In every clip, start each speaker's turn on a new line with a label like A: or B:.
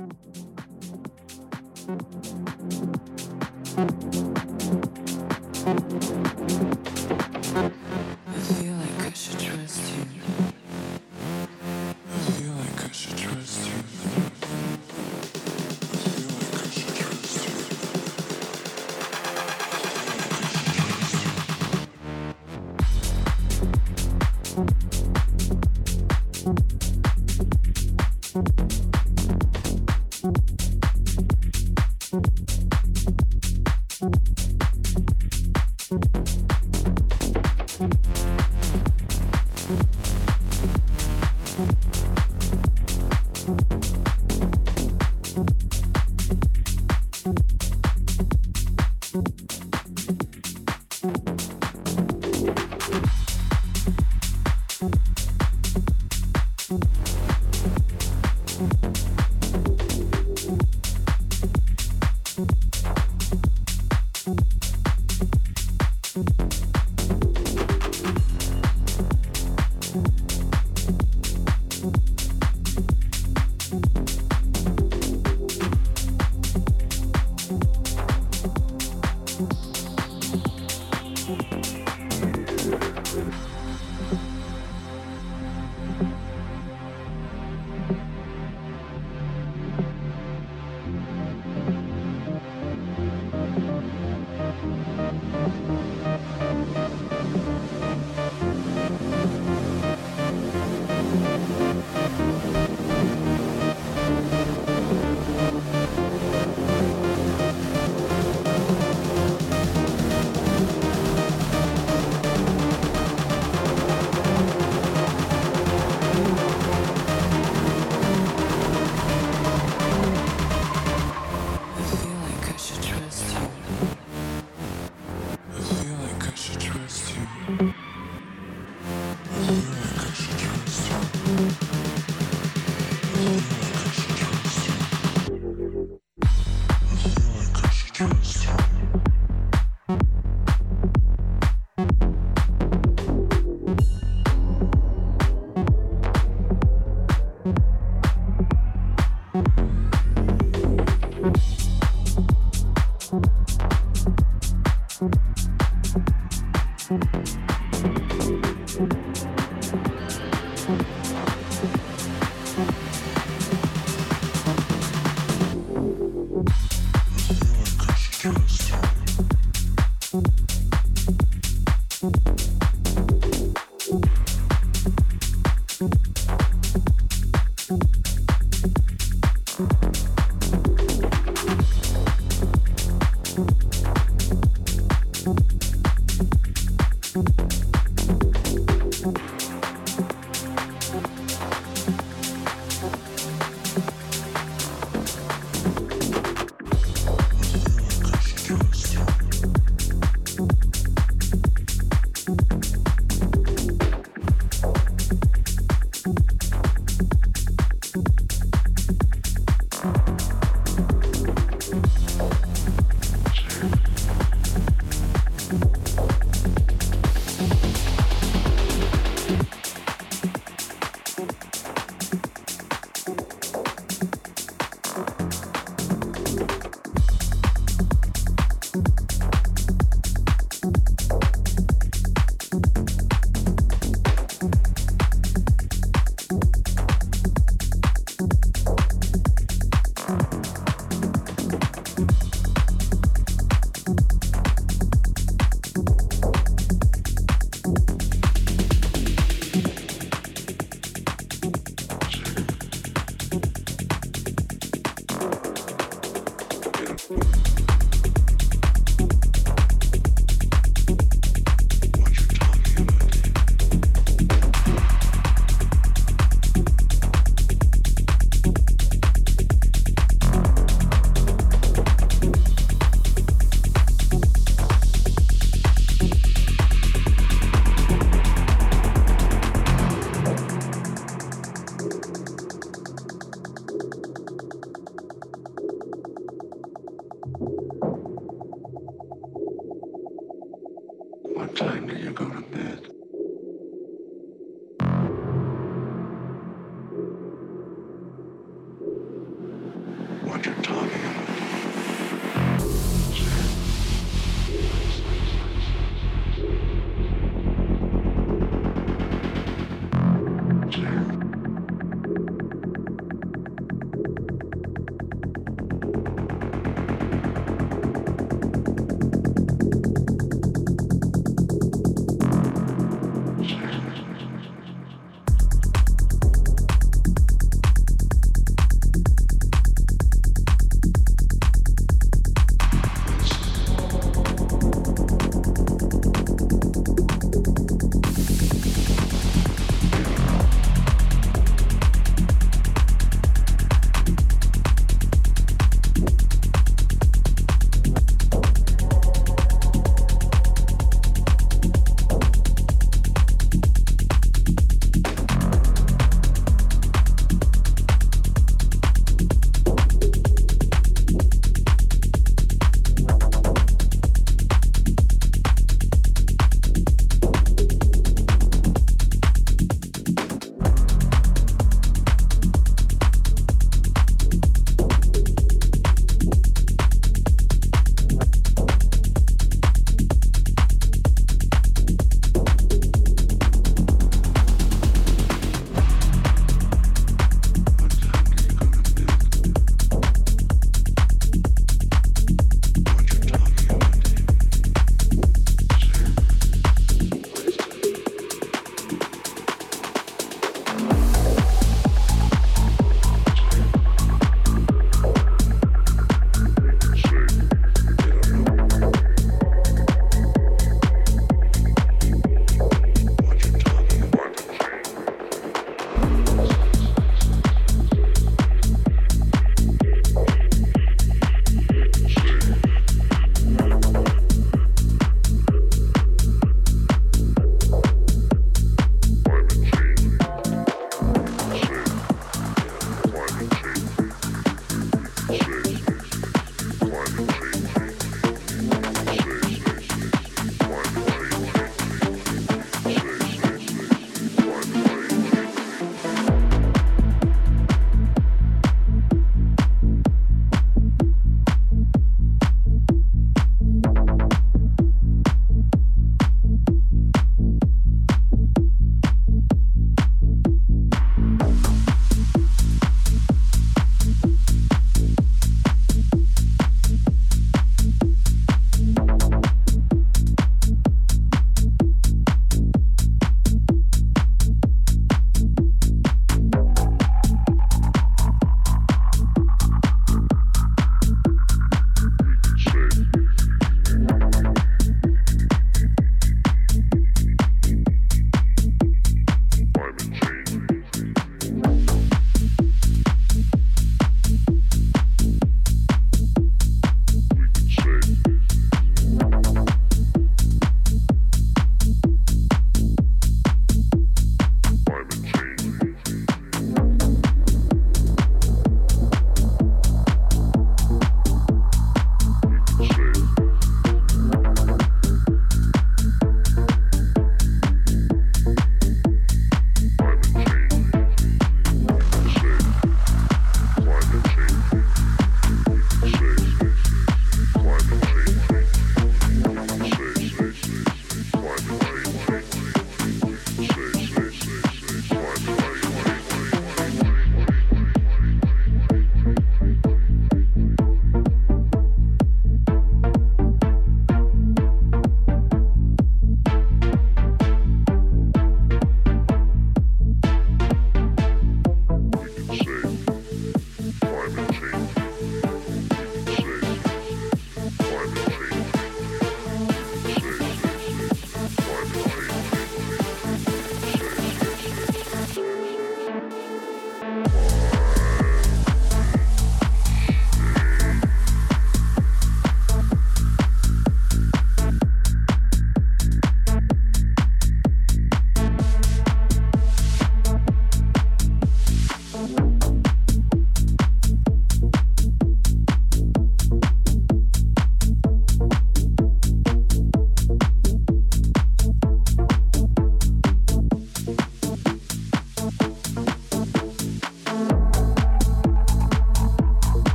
A: Thank you.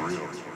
A: real.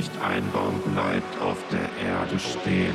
B: Nicht ein Baum bleibt auf der Erde stehen.